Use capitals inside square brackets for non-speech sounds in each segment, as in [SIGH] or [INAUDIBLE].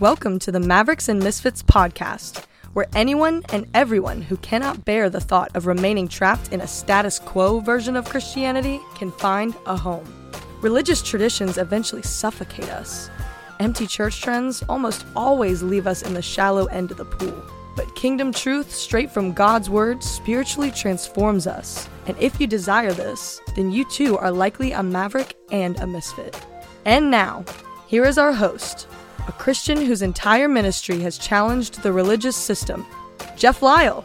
Welcome to the Mavericks and Misfits podcast, where anyone and everyone who cannot bear the thought of remaining trapped in a status quo version of Christianity can find a home. Religious traditions eventually suffocate us. Empty church trends almost always leave us in the shallow end of the pool. But kingdom truth, straight from God's word, spiritually transforms us. And if you desire this, then you too are likely a maverick and a misfit. And now, here is our host, a Christian whose entire ministry has challenged the religious system, Jeff Lyle.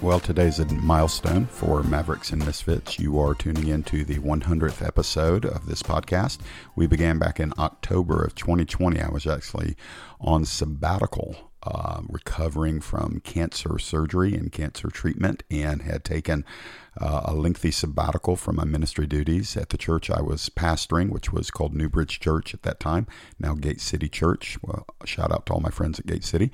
Well, today's a milestone for Mavericks and Misfits. You are tuning into the 100th episode of this podcast. We began back in October of 2020. I was actually on sabbatical uh, recovering from cancer surgery and cancer treatment and had taken uh, a lengthy sabbatical from my ministry duties at the church I was pastoring, which was called New Bridge Church at that time, now Gate City Church. Well, shout out to all my friends at Gate City.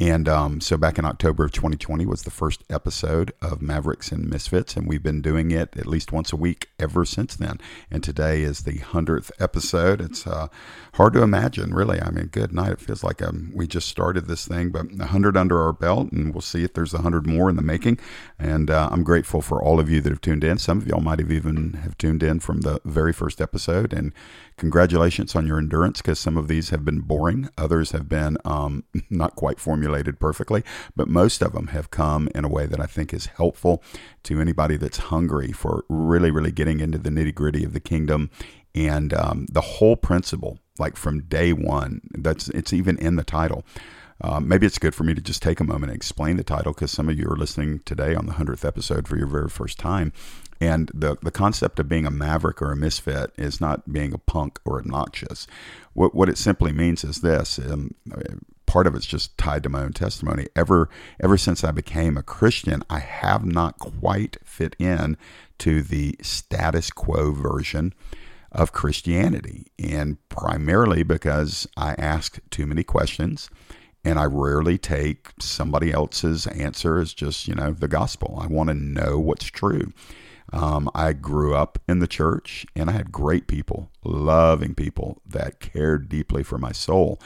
And um, so back in October of 2020 was the first episode of Mavericks and Misfits, and we've been doing it at least once a week ever since then. And today is the 100th episode. It's uh, hard to imagine, really. I mean, good night. It feels like um, we just started this thing, but 100 under our belt, and we'll see if there's 100 more in the making. And uh, I'm grateful for all of you that have tuned in. Some of y'all might have even have tuned in from the very first episode. And congratulations on your endurance because some of these have been boring. Others have been um, [LAUGHS] not quite formulated perfectly, but most of them have come in a way that I think is helpful to anybody that's hungry for really, really getting into the nitty gritty of the kingdom and um, the whole principle, like from day one. That's it's even in the title. Um, maybe it's good for me to just take a moment and explain the title because some of you are listening today on the 100th episode for your very first time. And the, the concept of being a maverick or a misfit is not being a punk or obnoxious. What, what it simply means is this um, part of it's just tied to my own testimony. Ever, ever since I became a Christian, I have not quite fit in to the status quo version of Christianity. And primarily because I ask too many questions and I rarely take somebody else's answer as just, you know, the gospel. I want to know what's true. Um, I grew up in the church and I had great people, loving people that cared deeply for my soul.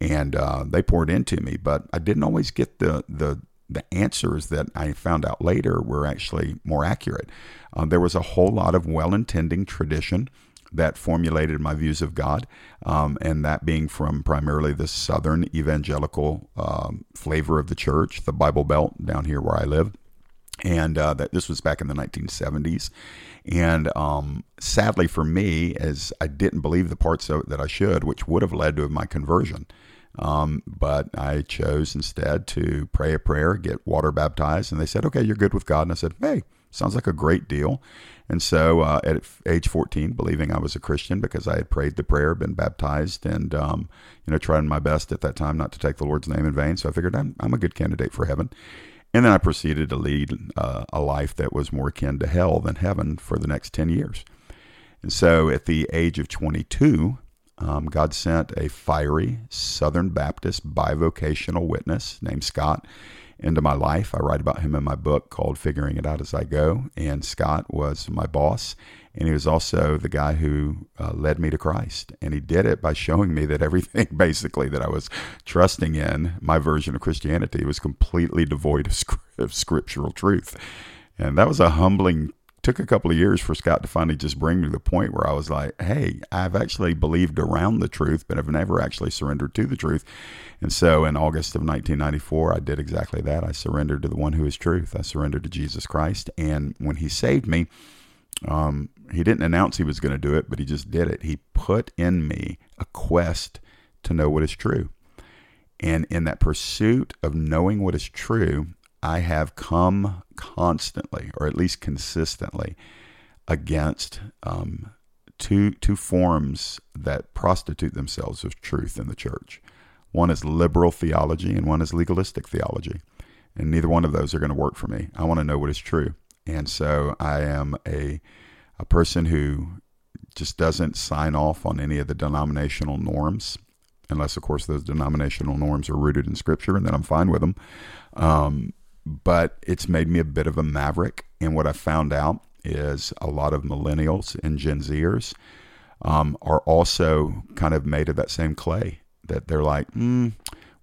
And uh, they poured into me, but I didn't always get the, the, the answers that I found out later were actually more accurate. Uh, there was a whole lot of well intending tradition that formulated my views of God, um, and that being from primarily the Southern evangelical um, flavor of the church, the Bible Belt down here where I live. And uh, that this was back in the 1970s, and um, sadly for me, as I didn't believe the parts of that I should, which would have led to my conversion. Um, but I chose instead to pray a prayer, get water baptized, and they said, "Okay, you're good with God." And I said, "Hey, sounds like a great deal." And so uh, at age 14, believing I was a Christian because I had prayed the prayer, been baptized, and, um, you know, trying my best at that time not to take the Lord's name in vain. So I figured I'm, I'm a good candidate for heaven. And then I proceeded to lead uh, a life that was more akin to hell than heaven for the next 10 years. And so at the age of 22, um, God sent a fiery Southern Baptist bivocational witness named Scott into my life. I write about him in my book called Figuring It Out as I Go. And Scott was my boss, and he was also the guy who uh, led me to Christ. And he did it by showing me that everything [LAUGHS] basically that I was trusting in, my version of Christianity, was completely devoid of, of scriptural truth. And that was a humbling took a couple of years for Scott to finally just bring me to the point where I was like, hey, I've actually believed around the truth, but I've never actually surrendered to the truth. And so in August of 1994, I did exactly that. I surrendered to the one who is truth. I surrendered to Jesus Christ. And when he saved me, um, he didn't announce he was going to do it, but he just did it. He put in me a quest to know what is true. And in that pursuit of knowing what is true, I have come constantly, or at least consistently, against um, two two forms that prostitute themselves of truth in the church. One is liberal theology, and one is legalistic theology, and neither one of those are going to work for me. I want to know what is true, and so I am a a person who just doesn't sign off on any of the denominational norms, unless, of course, those denominational norms are rooted in Scripture, and then I'm fine with them. Um, but it's made me a bit of a maverick. And what I found out is a lot of millennials and Gen Zers um, are also kind of made of that same clay. That they're like, mm,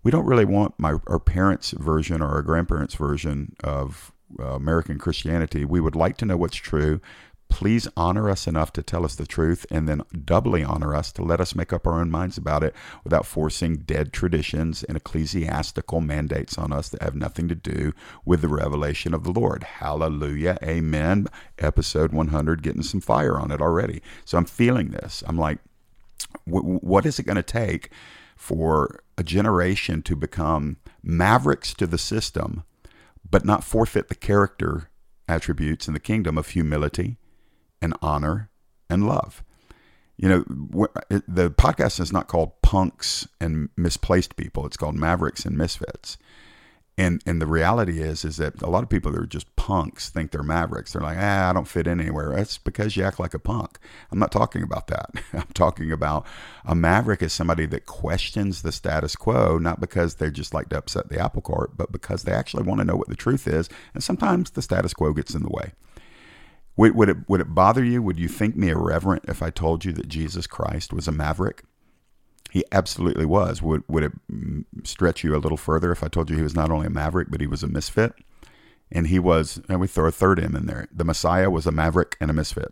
we don't really want my our parents' version or our grandparents' version of uh, American Christianity. We would like to know what's true. Please honor us enough to tell us the truth, and then doubly honor us to let us make up our own minds about it without forcing dead traditions and ecclesiastical mandates on us that have nothing to do with the revelation of the Lord. Hallelujah. Amen. Episode 100, getting some fire on it already. So I'm feeling this. I'm like, what is it going to take for a generation to become mavericks to the system, but not forfeit the character attributes in the kingdom of humility and honor and love. You know, the podcast is not called Punks and Misplaced People. It's called Mavericks and Misfits. And and the reality is is that a lot of people that are just punks think they're mavericks. They're like, ah, I don't fit in anywhere. That's because you act like a punk. I'm not talking about that. [LAUGHS] I'm talking about a maverick is somebody that questions the status quo, not because they just like to upset the apple cart, but because they actually want to know what the truth is. And sometimes the status quo gets in the way. Would, would it would it bother you? Would you think me irreverent if I told you that Jesus Christ was a maverick? He absolutely was. Would would it stretch you a little further if I told you he was not only a maverick but he was a misfit? And he was, and we throw a third M in there. The Messiah was a maverick and a misfit.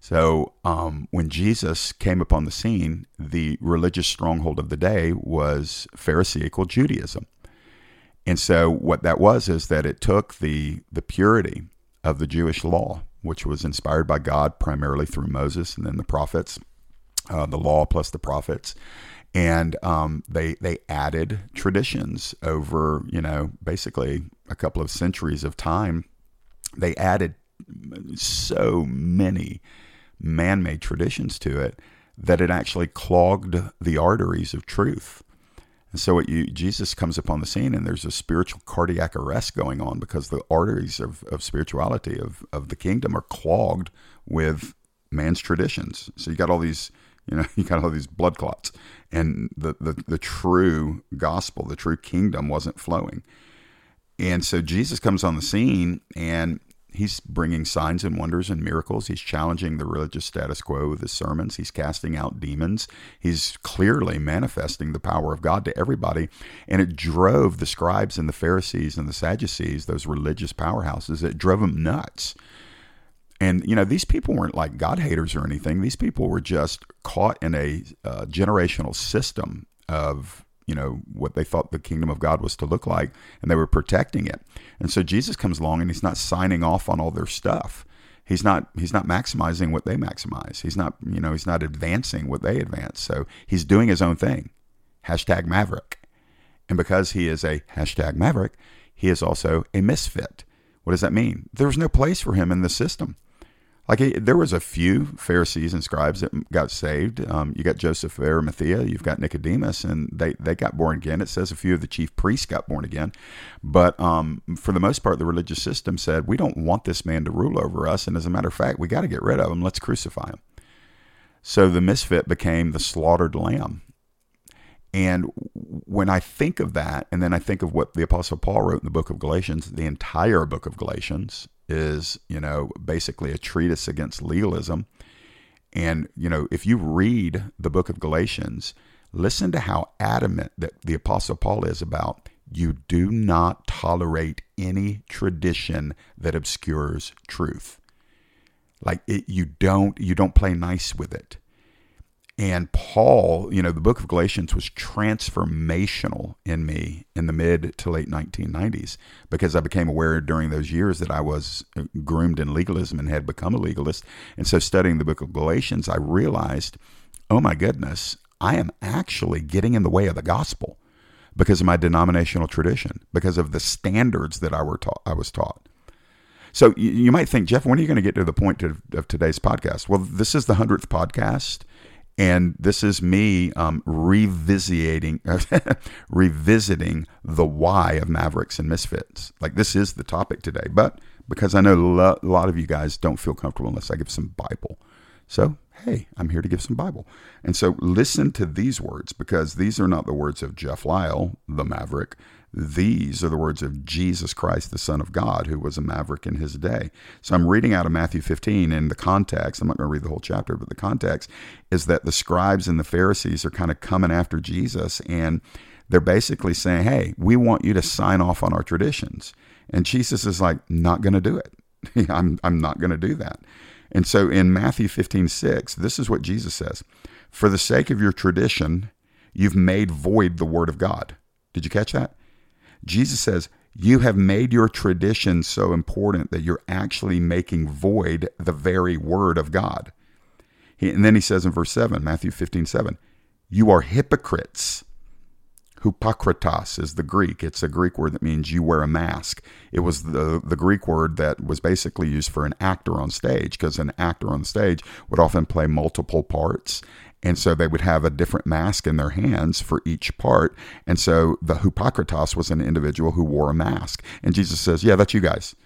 So um, when Jesus came upon the scene, the religious stronghold of the day was Pharisaical Judaism. And so what that was is that it took the the purity of the Jewish law, which was inspired by God primarily through Moses and then the prophets, uh, the law plus the prophets, and um, they they added traditions over you know basically a couple of centuries of time. They added so many man-made traditions to it that it actually clogged the arteries of truth. And so you, Jesus comes upon the scene, and there's a spiritual cardiac arrest going on because the arteries of, of spirituality of, of the kingdom are clogged with man's traditions. So you got all these you know, [LAUGHS] you got all these blood clots, and the, the the true gospel, the true kingdom, wasn't flowing. And so Jesus comes on the scene, and he's bringing signs and wonders and miracles. He's challenging the religious status quo with his sermons. He's casting out demons. He's clearly manifesting the power of God to everybody. And it drove the scribes and the Pharisees and the Sadducees, those religious powerhouses, it drove them nuts and, you know, these people weren't like God haters or anything. These people were just caught in a uh, generational system of, you know, what they thought the kingdom of God was to look like, and they were protecting it. And so Jesus comes along and he's not signing off on all their stuff. He's not he's not maximizing what they maximize. He's not, you know, he's not advancing what they advance. So he's doing his own thing. Hashtag maverick. And because he is a hashtag maverick, he is also a misfit. What does that mean? There's no place for him in the system. Like there was a few Pharisees and scribes that got saved. Um, you got Joseph of Arimathea, you've got Nicodemus, and they, they got born again. It says a few of the chief priests got born again. But um, for the most part, the religious system said, we don't want this man to rule over us. And as a matter of fact, we got to get rid of him. Let's crucify him. So the misfit became the slaughtered lamb. And when I think of that, and then I think of what the Apostle Paul wrote in the book of Galatians, the entire book of Galatians is, you know, basically a treatise against legalism. And, you know, if you read the book of Galatians, listen to how adamant that the Apostle Paul is about you do not tolerate any tradition that obscures truth. Like it, you don't you don't play nice with it. And Paul, you know, the book of Galatians was transformational in me in the mid to late 1990s because I became aware during those years that I was uh, groomed in legalism and had become a legalist. And so, studying the book of Galatians, I realized, oh my goodness, I am actually getting in the way of the gospel because of my denominational tradition, because of the standards that I were taught. I was taught. So you, might think, Jeff, when are you going to get to the point of, today's podcast? Well, this is the hundredth podcast and this is me um, revisiting [LAUGHS] revisiting the why of Mavericks and Misfits. Like this is the topic today, but because I know a lot of you guys don't feel comfortable unless I give some Bible. So, hey, I'm here to give some Bible. And so listen to these words because these are not the words of Jeff Lyle, the Maverick. These are the words of Jesus Christ, the Son of God, who was a maverick in his day. So I'm reading out of Matthew 15, and the context, I'm not going to read the whole chapter, but the context is that the scribes and the Pharisees are kind of coming after Jesus, and they're basically saying, Hey, we want you to sign off on our traditions. And Jesus is like, Not going to do it. [LAUGHS] I'm, I'm not going to do that. And so in Matthew 15, 6, this is what Jesus says For the sake of your tradition, you've made void the word of God. Did you catch that? Jesus says, You have made your tradition so important that you're actually making void the very word of God. He, and then he says in verse 7, Matthew 15, 7, You are hypocrites. Hypokritos is the Greek. It's a Greek word that means you wear a mask. It was the, the Greek word that was basically used for an actor on stage because an actor on stage would often play multiple parts. And so they would have a different mask in their hands for each part. And so the Hypokritos was an individual who wore a mask. And Jesus says, Yeah, that's you guys.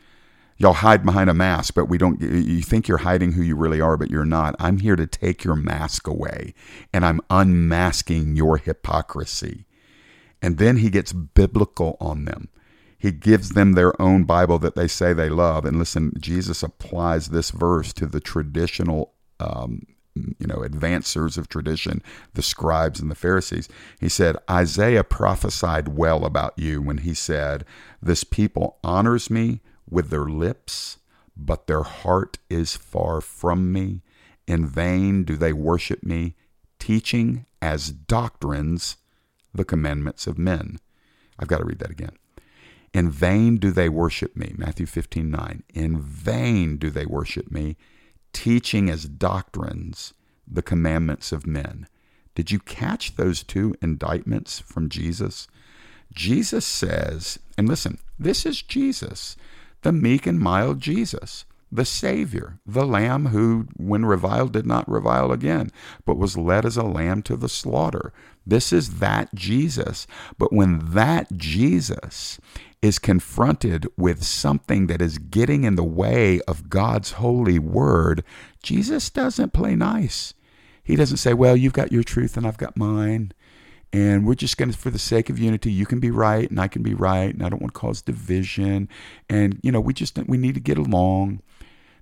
Y'all hide behind a mask, but we don't, you think you're hiding who you really are, but you're not. I'm here to take your mask away, and I'm unmasking your hypocrisy. And then he gets biblical on them. He gives them their own Bible that they say they love. And listen, Jesus applies this verse to the traditional um, you know, advancers of tradition, the scribes and the Pharisees. He said, Isaiah prophesied well about you when he said, This people honors me with their lips, but their heart is far from me. In vain do they worship me, teaching as doctrines the commandments of men. I've got to read that again. In vain do they worship me. Matthew 15, 9. In vain do they worship me, teaching as doctrines the commandments of men. Did you catch those two indictments from Jesus? Jesus says, and listen, this is Jesus, the meek and mild Jesus, the Savior, the Lamb who, when reviled, did not revile again, but was led as a lamb to the slaughter. This is that Jesus. But when that Jesus is confronted with something that is getting in the way of God's holy word, Jesus doesn't play nice. He doesn't say, Well, you've got your truth and I've got mine. And we're just going to, for the sake of unity, you can be right and I can be right. And I don't want to cause division. And, you know, we just, we need to get along.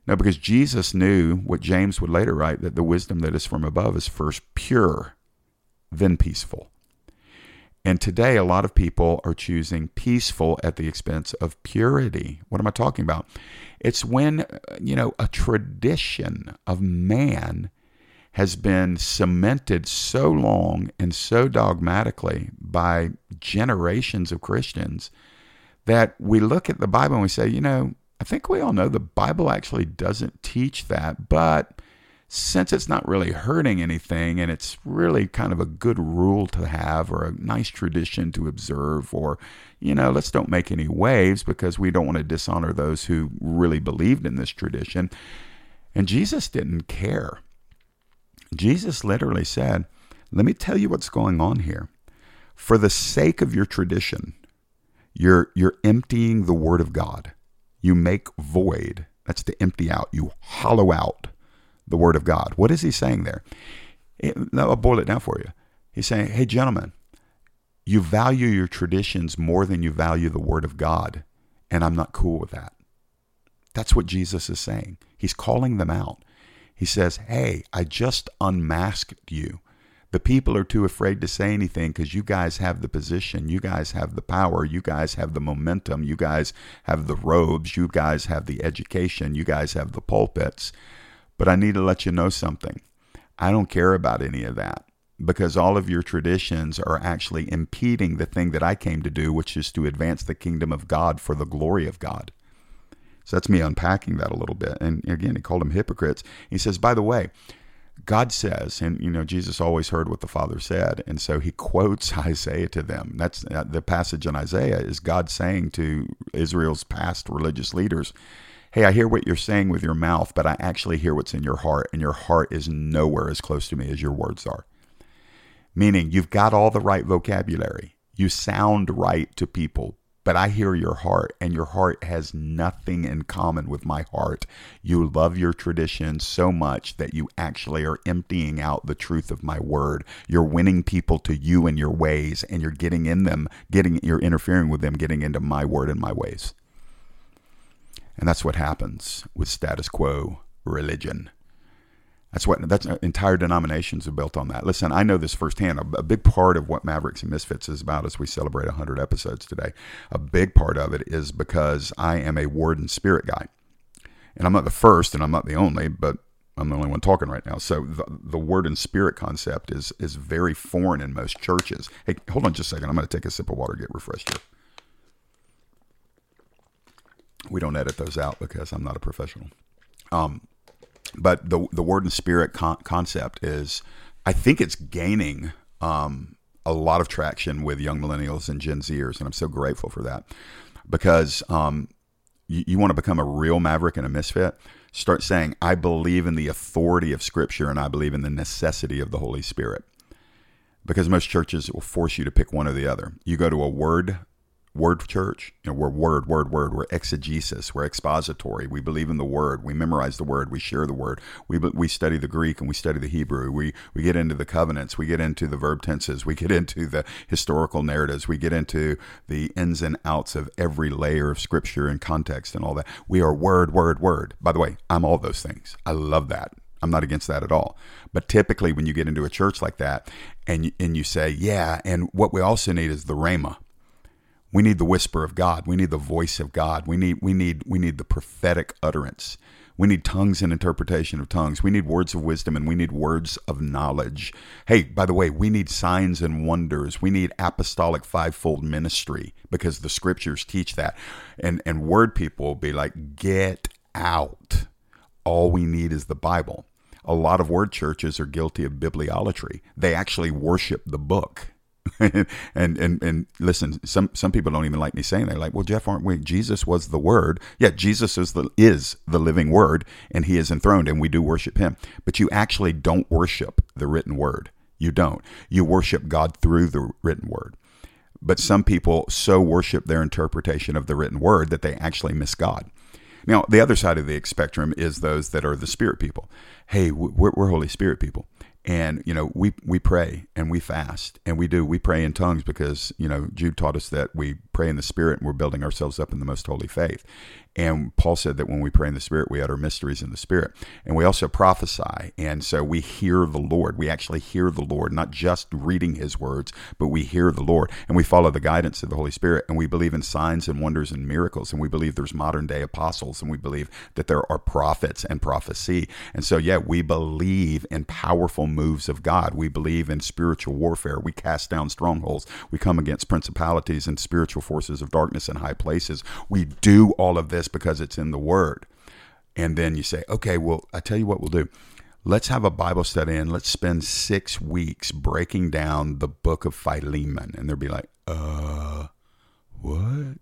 No, because Jesus knew what James would later write that the wisdom that is from above is first pure, then peaceful. And today, a lot of people are choosing peaceful at the expense of purity. What am I talking about? It's when, uh, you know, a tradition of man has been cemented so long and so dogmatically by generations of Christians that we look at the Bible and we say, you know, I think we all know the Bible actually doesn't teach that, but since it's not really hurting anything and it's really kind of a good rule to have or a nice tradition to observe or you know let's don't make any waves because we don't want to dishonor those who really believed in this tradition. And Jesus didn't care. Jesus literally said let me tell you what's going on here. For the sake of your tradition you're you're emptying the word of God. You make void that's to empty out you hollow out the Word of God. What is he saying there? I'll boil it down for you. He's saying, hey, gentlemen, you value your traditions more than you value the Word of God, and I'm not cool with that. That's what Jesus is saying. He's calling them out. He says, hey, I just unmasked you. The people are too afraid to say anything because you guys have the position, you guys have the power, you guys have the momentum, you guys have the robes, you guys have the education, you guys have the pulpits. But I need to let you know something. I don't care about any of that because all of your traditions are actually impeding the thing that I came to do, which is to advance the kingdom of God for the glory of God. So that's me unpacking that a little bit. And again, he called them hypocrites. He says, by the way, God says, and you know, Jesus always heard what the Father said, and so he quotes [LAUGHS] Isaiah to them. That's uh, the passage in Isaiah is God saying to Israel's past religious leaders, hey, I hear what you're saying with your mouth, but I actually hear what's in your heart, and your heart is nowhere as close to me as your words are. Meaning, you've got all the right vocabulary. You sound right to people, but I hear your heart, and your heart has nothing in common with my heart. You love your tradition so much that you actually are emptying out the truth of my word. You're winning people to you and your ways, and you're getting in them, getting you're interfering with them, getting into my word and my ways. And that's what happens with status quo religion. That's what that's uh, entire denominations are built on that. Listen, I know this firsthand. A, a, big part of what Mavericks and Misfits is about as we celebrate 100 episodes today. A big part of it is because I am a word and spirit guy. And I'm not the first and I'm not the only, but I'm the only one talking right now. So the, the word and spirit concept is is very foreign in most churches. Hey, hold on just a second. I'm going to take a sip of water, get refreshed here. We don't edit those out because I'm not a professional. Um, but the the word and spirit con- concept is, I think it's gaining um, a lot of traction with young millennials and Gen Zers, and I'm so grateful for that because um, you, you want to become a real maverick and a misfit. Start saying, I believe in the authority of Scripture and I believe in the necessity of the Holy Spirit. Because most churches will force you to pick one or the other. You go to a word word church. You know, we're word, word, word. We're exegesis. We're expository. We believe in the word. We memorize the word. We share the word. We we study the Greek and we study the Hebrew. We we get into the covenants. We get into the verb tenses. We get into the historical narratives. We get into the ins and outs of every layer of scripture and context and all that. We are word, word, word. By the way, I'm all those things. I love that. I'm not against that at all. But typically, when you get into a church like that, and and you say, yeah, and what we also need is the rhema we need the whisper of God. We need the voice of God. We need we need we need the prophetic utterance. We need tongues and interpretation of tongues. We need words of wisdom and we need words of knowledge. Hey, by the way, we need signs and wonders. We need apostolic fivefold ministry because the scriptures teach that. And and word people will be like, get out. All we need is the Bible. A lot of word churches are guilty of bibliolatry. They actually worship the book [LAUGHS] and and and listen, some some people don't even like me saying that. Like, well, Jeff, aren't we? Jesus was the Word. Yeah, Jesus is the is the living Word, and He is enthroned, and we do worship Him. But you actually don't worship the written Word. You don't. You worship God through the written Word. But some people so worship their interpretation of the written Word that they actually miss God. Now, the other side of the spectrum is those that are the Spirit people. Hey, we're, we're Holy Spirit people and you know we we pray and we fast and we do. We pray in tongues because you know Jude taught us that we pray in the spirit and we're building ourselves up in the most holy faith and Paul said that when we pray in the Spirit, we utter mysteries in the Spirit. And we also prophesy. And so we hear the Lord. We actually hear the Lord, not just reading his words, but we hear the Lord. And we follow the guidance of the Holy Spirit. And we believe in signs and wonders and miracles. And we believe there's modern day apostles. And we believe that there are prophets and prophecy. And so, yeah, we believe in powerful moves of God. We believe in spiritual warfare. We cast down strongholds. We come against principalities and spiritual forces of darkness in high places. We do all of this this because it's in the Word. And then you say, okay, well, I tell you what we'll do. Let's have a Bible study and let's spend six weeks breaking down the book of Philemon. And they'll be like, uh, what?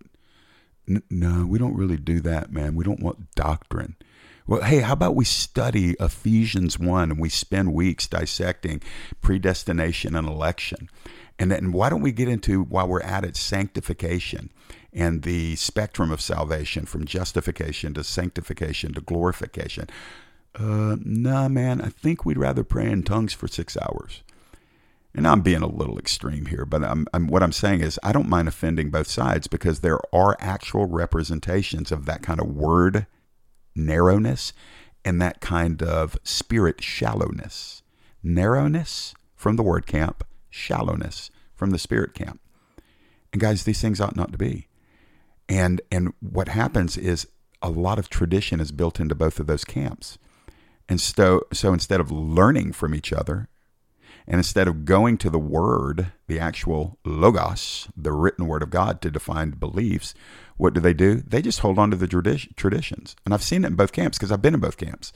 N- no, we don't really do that, man. We don't want doctrine. Well, hey, how about we study Ephesians 1 and we spend weeks dissecting predestination and election? And then why don't we get into, while we're at it, sanctification and the spectrum of salvation from justification to sanctification to glorification? Uh, nah, man, I think we'd rather pray in tongues for six hours. And I'm being a little extreme here, but I'm, I'm, what I'm saying is I don't mind offending both sides because there are actual representations of that kind of word narrowness and that kind of spirit shallowness. Narrowness from the word camp, shallowness from the spirit camp. And guys, these things ought not to be. And and what happens is a lot of tradition is built into both of those camps. And so so instead of learning from each other and instead of going to the word, the actual logos, the written word of God to define beliefs, what do they do? They just hold on to the tradi- traditions. And I've seen it in both camps because I've been in both camps.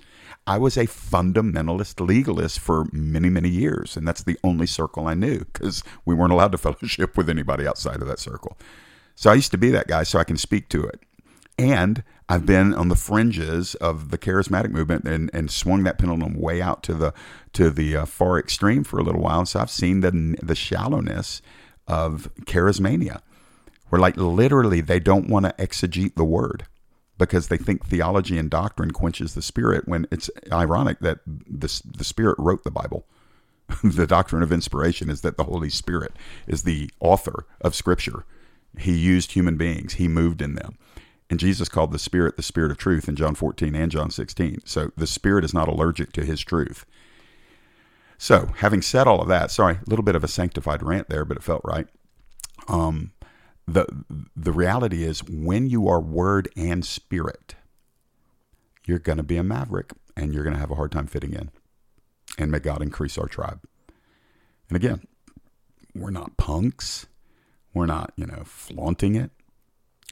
I was a fundamentalist legalist for many, many years. And that's the only circle I knew because we weren't allowed to [LAUGHS] fellowship with anybody outside of that circle. So I used to be that guy so I can speak to it. And I've been on the fringes of the charismatic movement and, and swung that pendulum way out to the to the uh, far extreme for a little while. So I've seen the the shallowness of charismania, where like literally they don't want to exegete the word because they think theology and doctrine quenches the spirit when it's ironic that the, the spirit wrote the bible [LAUGHS] the doctrine of inspiration is that the holy spirit is the author of scripture he used human beings he moved in them and jesus called the spirit the spirit of truth in john 14 and john 16 so the spirit is not allergic to his truth so having said all of that sorry a little bit of a sanctified rant there but it felt right um, the the reality is when you are word and spirit, you're going to be a maverick and you're going to have a hard time fitting in. And may God increase our tribe. And again, we're not punks. We're not, you know, flaunting it.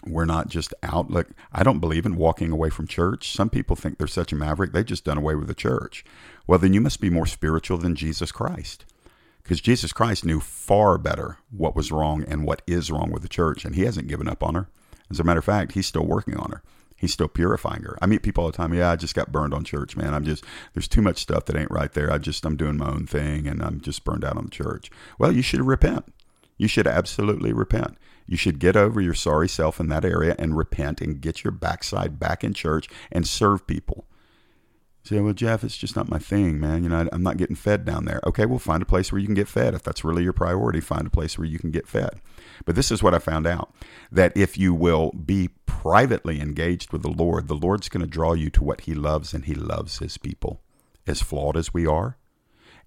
We're not just out. Look, I don't believe in walking away from church. Some people think they're such a maverick, they've just done away with the church. Well, then you must be more spiritual than Jesus Christ because Jesus Christ knew far better what was wrong and what is wrong with the church, and he hasn't given up on her. As a matter of fact, he's still working on her. He's still purifying her. I meet people all the time. Yeah, I just got burned on church, man. I'm just there's too much stuff that ain't right there. I just I'm doing my own thing, and I'm just burned out on the church. Well, you should repent. You should absolutely repent. You should get over your sorry self in that area and repent and get your backside back in church and serve people say, well, Jeff, it's just not my thing, man. You know, I'm not getting fed down there. Okay, well, find a place where you can get fed. If that's really your priority, find a place where you can get fed. But this is what I found out that if you will be privately engaged with the Lord, the Lord's going to draw you to what He loves, and He loves His people. As flawed as we are,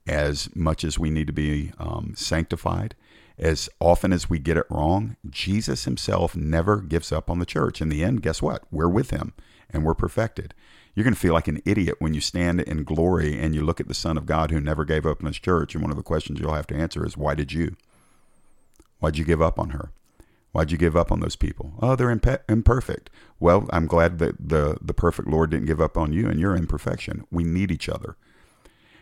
as much as we need to be um, sanctified, as often as we get it wrong, Jesus Himself never gives up on the church. In the end, guess what? We're with Him and we're perfected you're going to feel like an idiot when you stand in glory and you look at the Son of God who never gave up on his church. And one of the questions you'll have to answer is, why did you? Why'd you give up on her? Why'd you give up on those people? Oh, they're imp- imperfect. Well, I'm glad that the, the perfect Lord didn't give up on you and your imperfection. We need each other.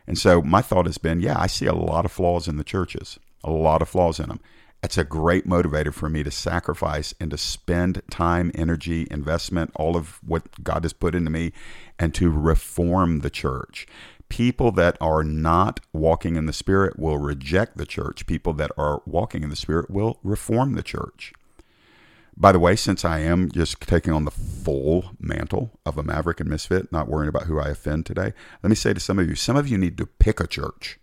And so my thought has been, yeah, I see a lot of flaws in the churches, a lot of flaws in them it's a great motivator for me to sacrifice and to spend time, energy, investment, all of what God has put into me, and to reform the church. People that are not walking in the Spirit will reject the church. People that are walking in the Spirit will reform the church. By the way, since I am just taking on the full mantle of a maverick and misfit, not worrying about who I offend today, let me say to some of you some of you need to pick a church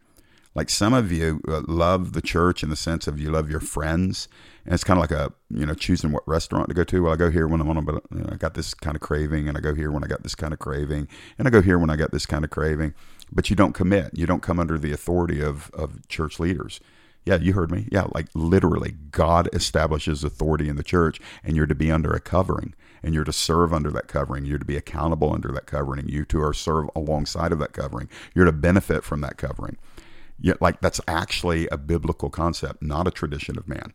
like some of you uh, love the church in the sense of you love your friends, and it's kind of like a you know choosing what restaurant to go to. Well, I go here when I'm on, but you know, I got this kind of craving, and I go here when I got this kind of craving, and I go here when I got this kind of craving. But you don't commit. You don't come under the authority of of church leaders. Yeah, you heard me. Yeah, like literally, God establishes authority in the church, and you're to be under a covering, and you're to serve under that covering. You're to be accountable under that covering, you are serve alongside of that covering. You're to benefit from that covering. Yet, like that's actually a biblical concept, not a tradition of man.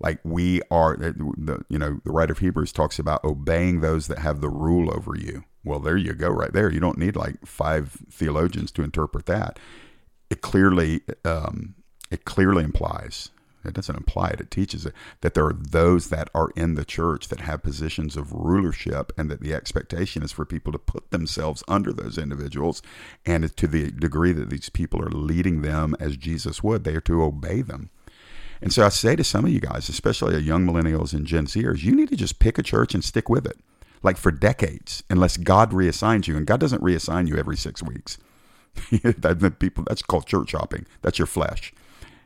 Like we are, the you know, the writer of Hebrews talks about obeying those that have the rule over you. Well, there you go, right there. You don't need like five theologians to interpret that. It clearly, um, it clearly implies it doesn't imply it, it teaches it, that there are those that are in the church that have positions of rulership, and that the expectation is for people to put themselves under those individuals. And to the degree that these people are leading them as Jesus would, they are to obey them. And so I say to some of you guys, especially young millennials and Gen Zers, you need to just pick a church and stick with it, like for decades, unless God reassigns you. And God doesn't reassign you every six weeks. [LAUGHS] people that's called church hopping. That's your flesh.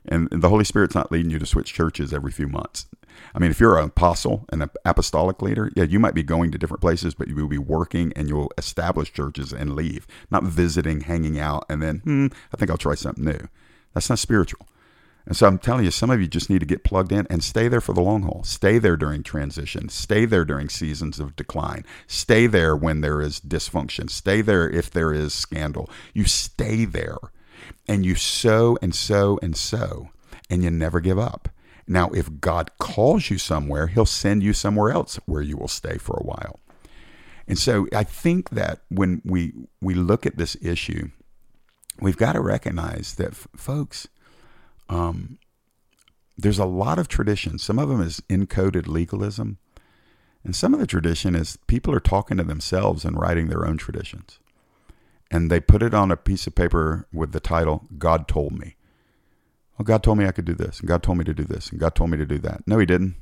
And the Holy Spirit's not leading you to switch churches every few months. I mean, if you're an apostle and an apostolic leader, yeah, you might be going to different places, but you will be working and you'll establish churches and leave, not visiting, hanging out, and then, hmm, I think I'll try something new. That's not spiritual. And so I'm telling you, some of you just need to get plugged in and stay there for the long haul. Stay there during transition. Stay there during seasons of decline. Stay there when there is dysfunction. Stay there if there is scandal. You stay there and you sow and sow and sow, and you never give up. Now, if God calls you somewhere, He'll send you somewhere else where you will stay for a while. And so I think that when we, we look at this issue, we've got to recognize that, f- folks, um, there's a lot of tradition. Some of them is encoded legalism, and some of the tradition is people are talking to themselves and writing their own traditions and they put it on a piece of paper with the title God told me. Well, God told me I could do this, and God told me to do this, and God told me to do that. No, He didn't.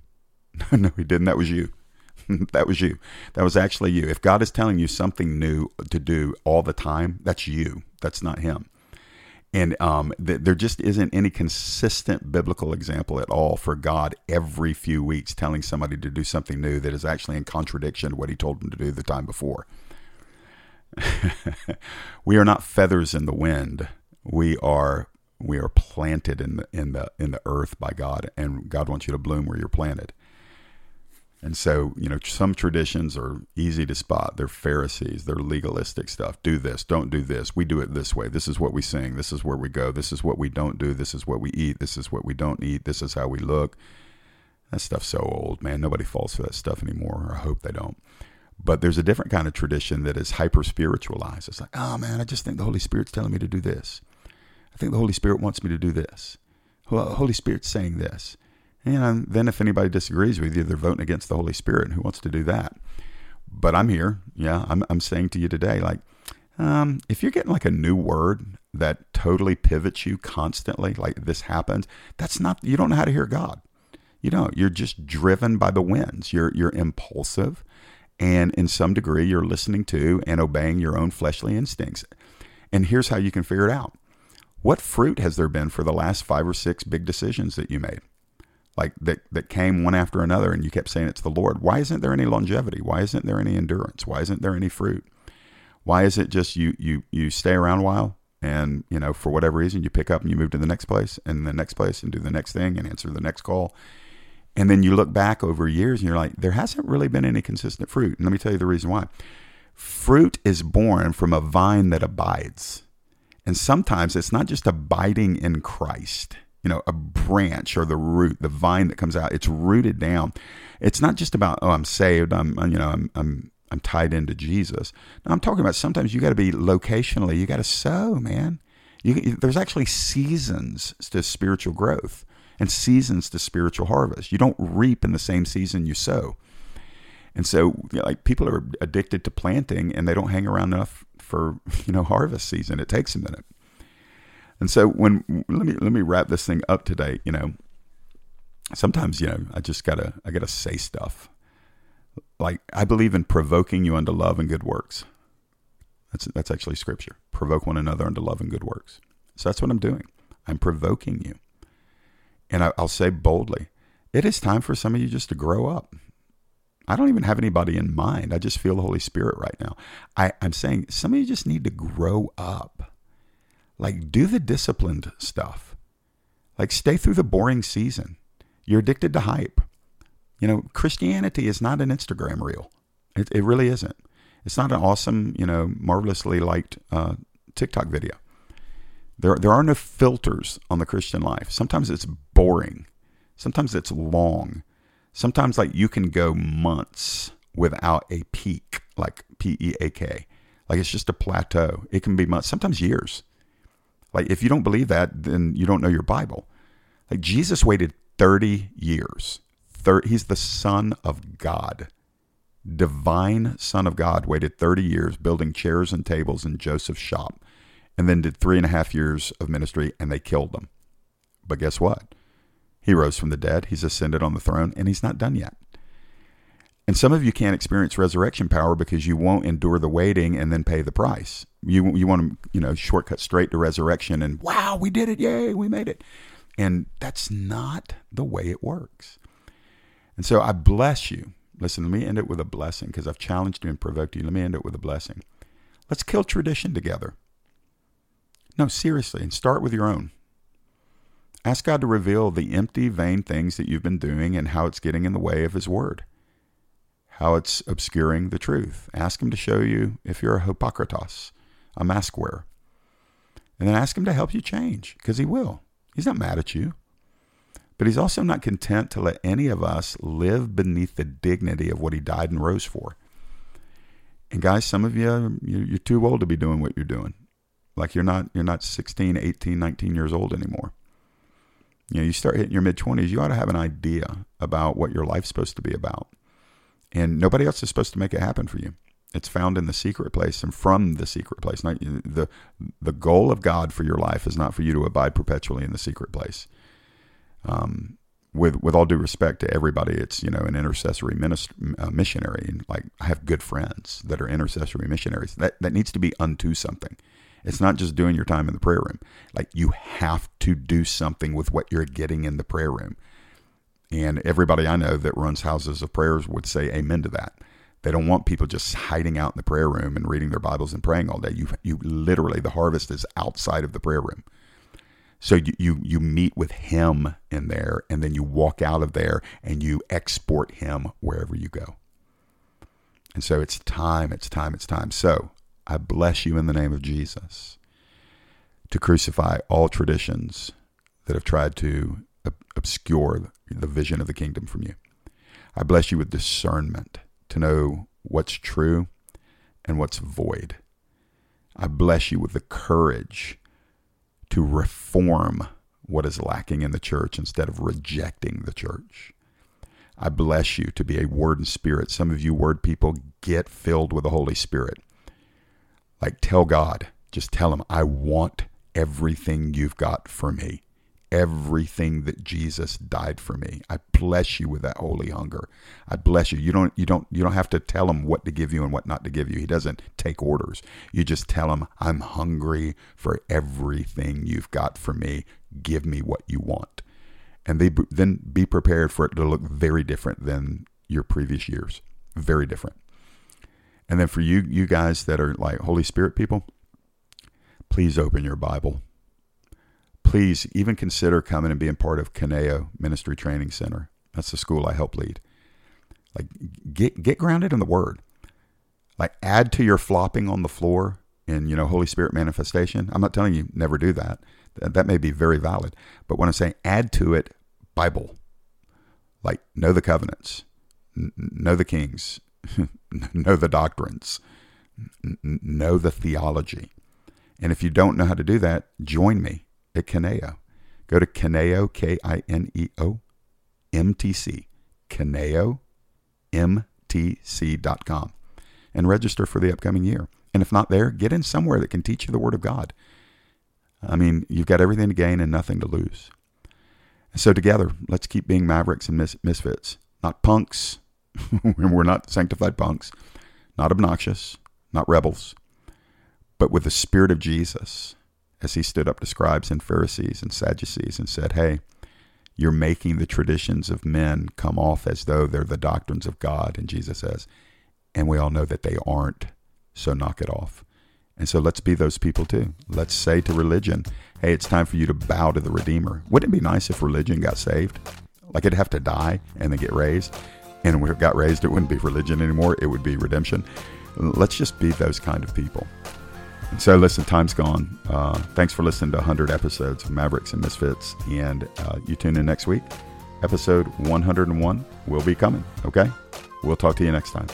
[LAUGHS] no, he didn't. That was you. [LAUGHS] that was you. That was actually you. If God is telling you something new to do all the time, that's you. That's not him. And um, th- there just isn't any consistent biblical example at all for God every few weeks telling somebody to do something new that is actually in contradiction to what he told them to do the time before. [LAUGHS] we are not feathers in the wind. We are we are planted in the in the in the earth by God, and God wants you to bloom where you're planted. And so, you know, some traditions are easy to spot. They're Pharisees, they're legalistic stuff. Do this, don't do this. We do it this way. This is what we sing. This is where we go. This is what we don't do. This is what we eat. This is what we don't eat. This is how we look. That stuff's so old, man. Nobody falls for that stuff anymore. I hope they don't. But there's a different kind of tradition that is hyper spiritualized. It's like, oh man, I just think the Holy Spirit's telling me to do this. I think the Holy Spirit wants me to do this. Holy Spirit's saying this. And then if anybody disagrees with you, they're voting against the Holy Spirit. And who wants to do that? But I'm here. Yeah, I'm, I'm saying to you today, like, um, if you're getting like a new word that totally pivots you constantly, like this happens, that's not, you don't know how to hear God. You don't. You're just driven by the winds. You're, you're impulsive. And in some degree, you're listening to and obeying your own fleshly instincts. And here's how you can figure it out. What fruit has there been for the last five or six big decisions that you made? Like that, that came one after another, and you kept saying it's the Lord. Why isn't there any longevity? Why isn't there any endurance? Why isn't there any fruit? Why is it just you you you stay around a while and you know for whatever reason you pick up and you move to the next place and the next place and do the next thing and answer the next call and then you look back over years and you're like, there hasn't really been any consistent fruit. And let me tell you the reason why. Fruit is born from a vine that abides. And sometimes it's not just abiding in Christ, you know, a branch or the root, the vine that comes out, it's rooted down. It's not just about, oh, I'm saved, I'm, you know, I'm, I'm, I'm tied into Jesus. No, I'm talking about sometimes you got to be locationally, you got to sow, man. You, there's actually seasons to spiritual growth and seasons to spiritual harvest. You don't reap in the same season you sow. And so, you know, like people are addicted to planting and they don't hang around enough for, [LAUGHS] you know, harvest season. It takes a minute. And so when let me let me wrap this thing up today, you know, sometimes, you know, I just got to I got to say stuff. Like I believe in provoking you unto love and good works. That's that's actually scripture. Provoke one another unto love and good works. So that's what I'm doing. I'm provoking you. And I, will say boldly, it is time for some of you just to grow up. I don't even have anybody in mind. I just feel the Holy Spirit right now. I, I'm saying some of you just need to grow up. Like, do the disciplined stuff. Like, stay through the boring season. You're addicted to hype. You know, Christianity is not an Instagram reel. It, it really isn't. It's not an awesome, you know, marvelously liked uh, TikTok video. There, there are no filters on the Christian life. Sometimes it's boring. Sometimes it's long. Sometimes like you can go months without a peak, like P E A K. Like it's just a plateau. It can be months, sometimes years. Like if you don't believe that, then you don't know your Bible. Like Jesus waited 30 years. he's the Son of God. Divine Son of God waited 30 years building chairs and tables in Joseph's shop and then did three and a half years of ministry and they killed him. But guess what? He rose from the dead, he's ascended on the throne, and he's not done yet. And some of you can't experience resurrection power because you won't endure the waiting and then pay the price. You you want to, you know, shortcut straight to resurrection and wow, we did it. Yay, we made it. And that's not the way it works. And so I bless you. Listen, let me end it with a blessing because I've challenged you and provoked you. Let me end it with a blessing. Let's kill tradition together. No, seriously, and start with your own. Ask God to reveal the empty, vain things that you've been doing and how it's getting in the way of His Word, how it's obscuring the truth. Ask Him to show you if you're a hypocritos, a mask wearer. And then ask Him to help you change, because He will. He's not mad at you. But He's also not content to let any of us live beneath the dignity of what He died and rose for. And guys, some of you, you're too old to be doing what you're doing. Like you're not you're not 16, 18, 19 years old anymore. You know, you start hitting your mid 20s, you ought to have an idea about what your life's supposed to be about. And nobody else is supposed to make it happen for you. It's found in the secret place and from the secret place. Not the the goal of God for your life is not for you to abide perpetually in the secret place. Um, with with all due respect to everybody, it's you know an intercessory minister, uh, missionary, like I have good friends that are intercessory missionaries. That that needs to be unto something. It's not just doing your time in the prayer room. Like you have to do something with what you're getting in the prayer room. And everybody I know that runs houses of prayers would say amen to that. They don't want people just hiding out in the prayer room and reading their Bibles and praying all day. You you literally the harvest is outside of the prayer room. So you, you you meet with him in there and then you walk out of there and you export him wherever you go. And so it's time, it's time, it's time. So I bless you in the name of Jesus to crucify all traditions that have tried to obscure the vision of the kingdom from you. I bless you with discernment to know what's true and what's void. I bless you with the courage to reform what is lacking in the church instead of rejecting the church. I bless you to be a word and spirit. Some of you word people get filled with the Holy Spirit. Like tell God, just tell him, I want everything you've got for me. Everything that Jesus died for me. I bless you with that holy hunger. I bless you. You don't you don't you don't have to tell him what to give you and what not to give you. He doesn't take orders. You just tell him, I'm hungry for everything you've got for me. Give me what you want. And they then be prepared for it to look very different than your previous years. Very different. And then for you, you guys that are like Holy Spirit people, please open your Bible. Please even consider coming and being part of Kineo Ministry Training Center. That's the school I help lead. Like get get grounded in the Word. Like add to your flopping on the floor in you know Holy Spirit manifestation. I'm not telling you never do that. That may be very valid. But when I'm saying add to it, Bible. Like know the covenants, know the kings, [LAUGHS] know the doctrines, know the theology. And if you don't know how to do that, join me at Kineo. Go to Kineo, K I N E O, M T C, Kineo, MTC.com, and register for the upcoming year. And if not there, get in somewhere that can teach you the Word of God. I mean, you've got everything to gain and nothing to lose. So, together, let's keep being mavericks and mis- misfits, not punks, [LAUGHS] we're not sanctified punks, not obnoxious, not rebels, but with the Spirit of Jesus, as he stood up to scribes and Pharisees and Sadducees and said, Hey, you're making the traditions of men come off as though they're the doctrines of God. And Jesus says, and we all know that they aren't, so knock it off. And so let's be those people too. Let's say to religion, hey, it's time for you to bow to the Redeemer. Wouldn't it be nice if religion got saved? Like it'd have to die and then get raised and when it got raised, it wouldn't be religion anymore, it would be redemption. Let's just be those kind of people. And so, listen, time's gone. Uh, thanks for listening to 100 episodes of Mavericks and Misfits. And uh, you tune in next week. Episode 101 will be coming. Okay? We'll talk to you next time.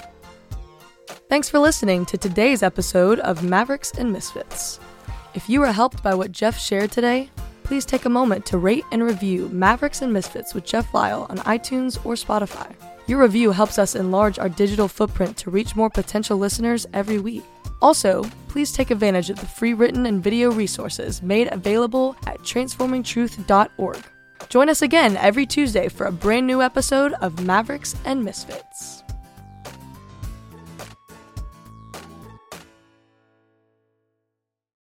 Thanks for listening to today's episode of Mavericks and Misfits. If you were helped by what Jeff shared today, please take a moment to rate and review Mavericks and Misfits with Jeff Lyle on iTunes or Spotify. Your review helps us enlarge our digital footprint to reach more potential listeners every week. Also, please take advantage of the free written and video resources made available at transformingtruth.org. Join us again every Tuesday for a brand new episode of Mavericks and Misfits.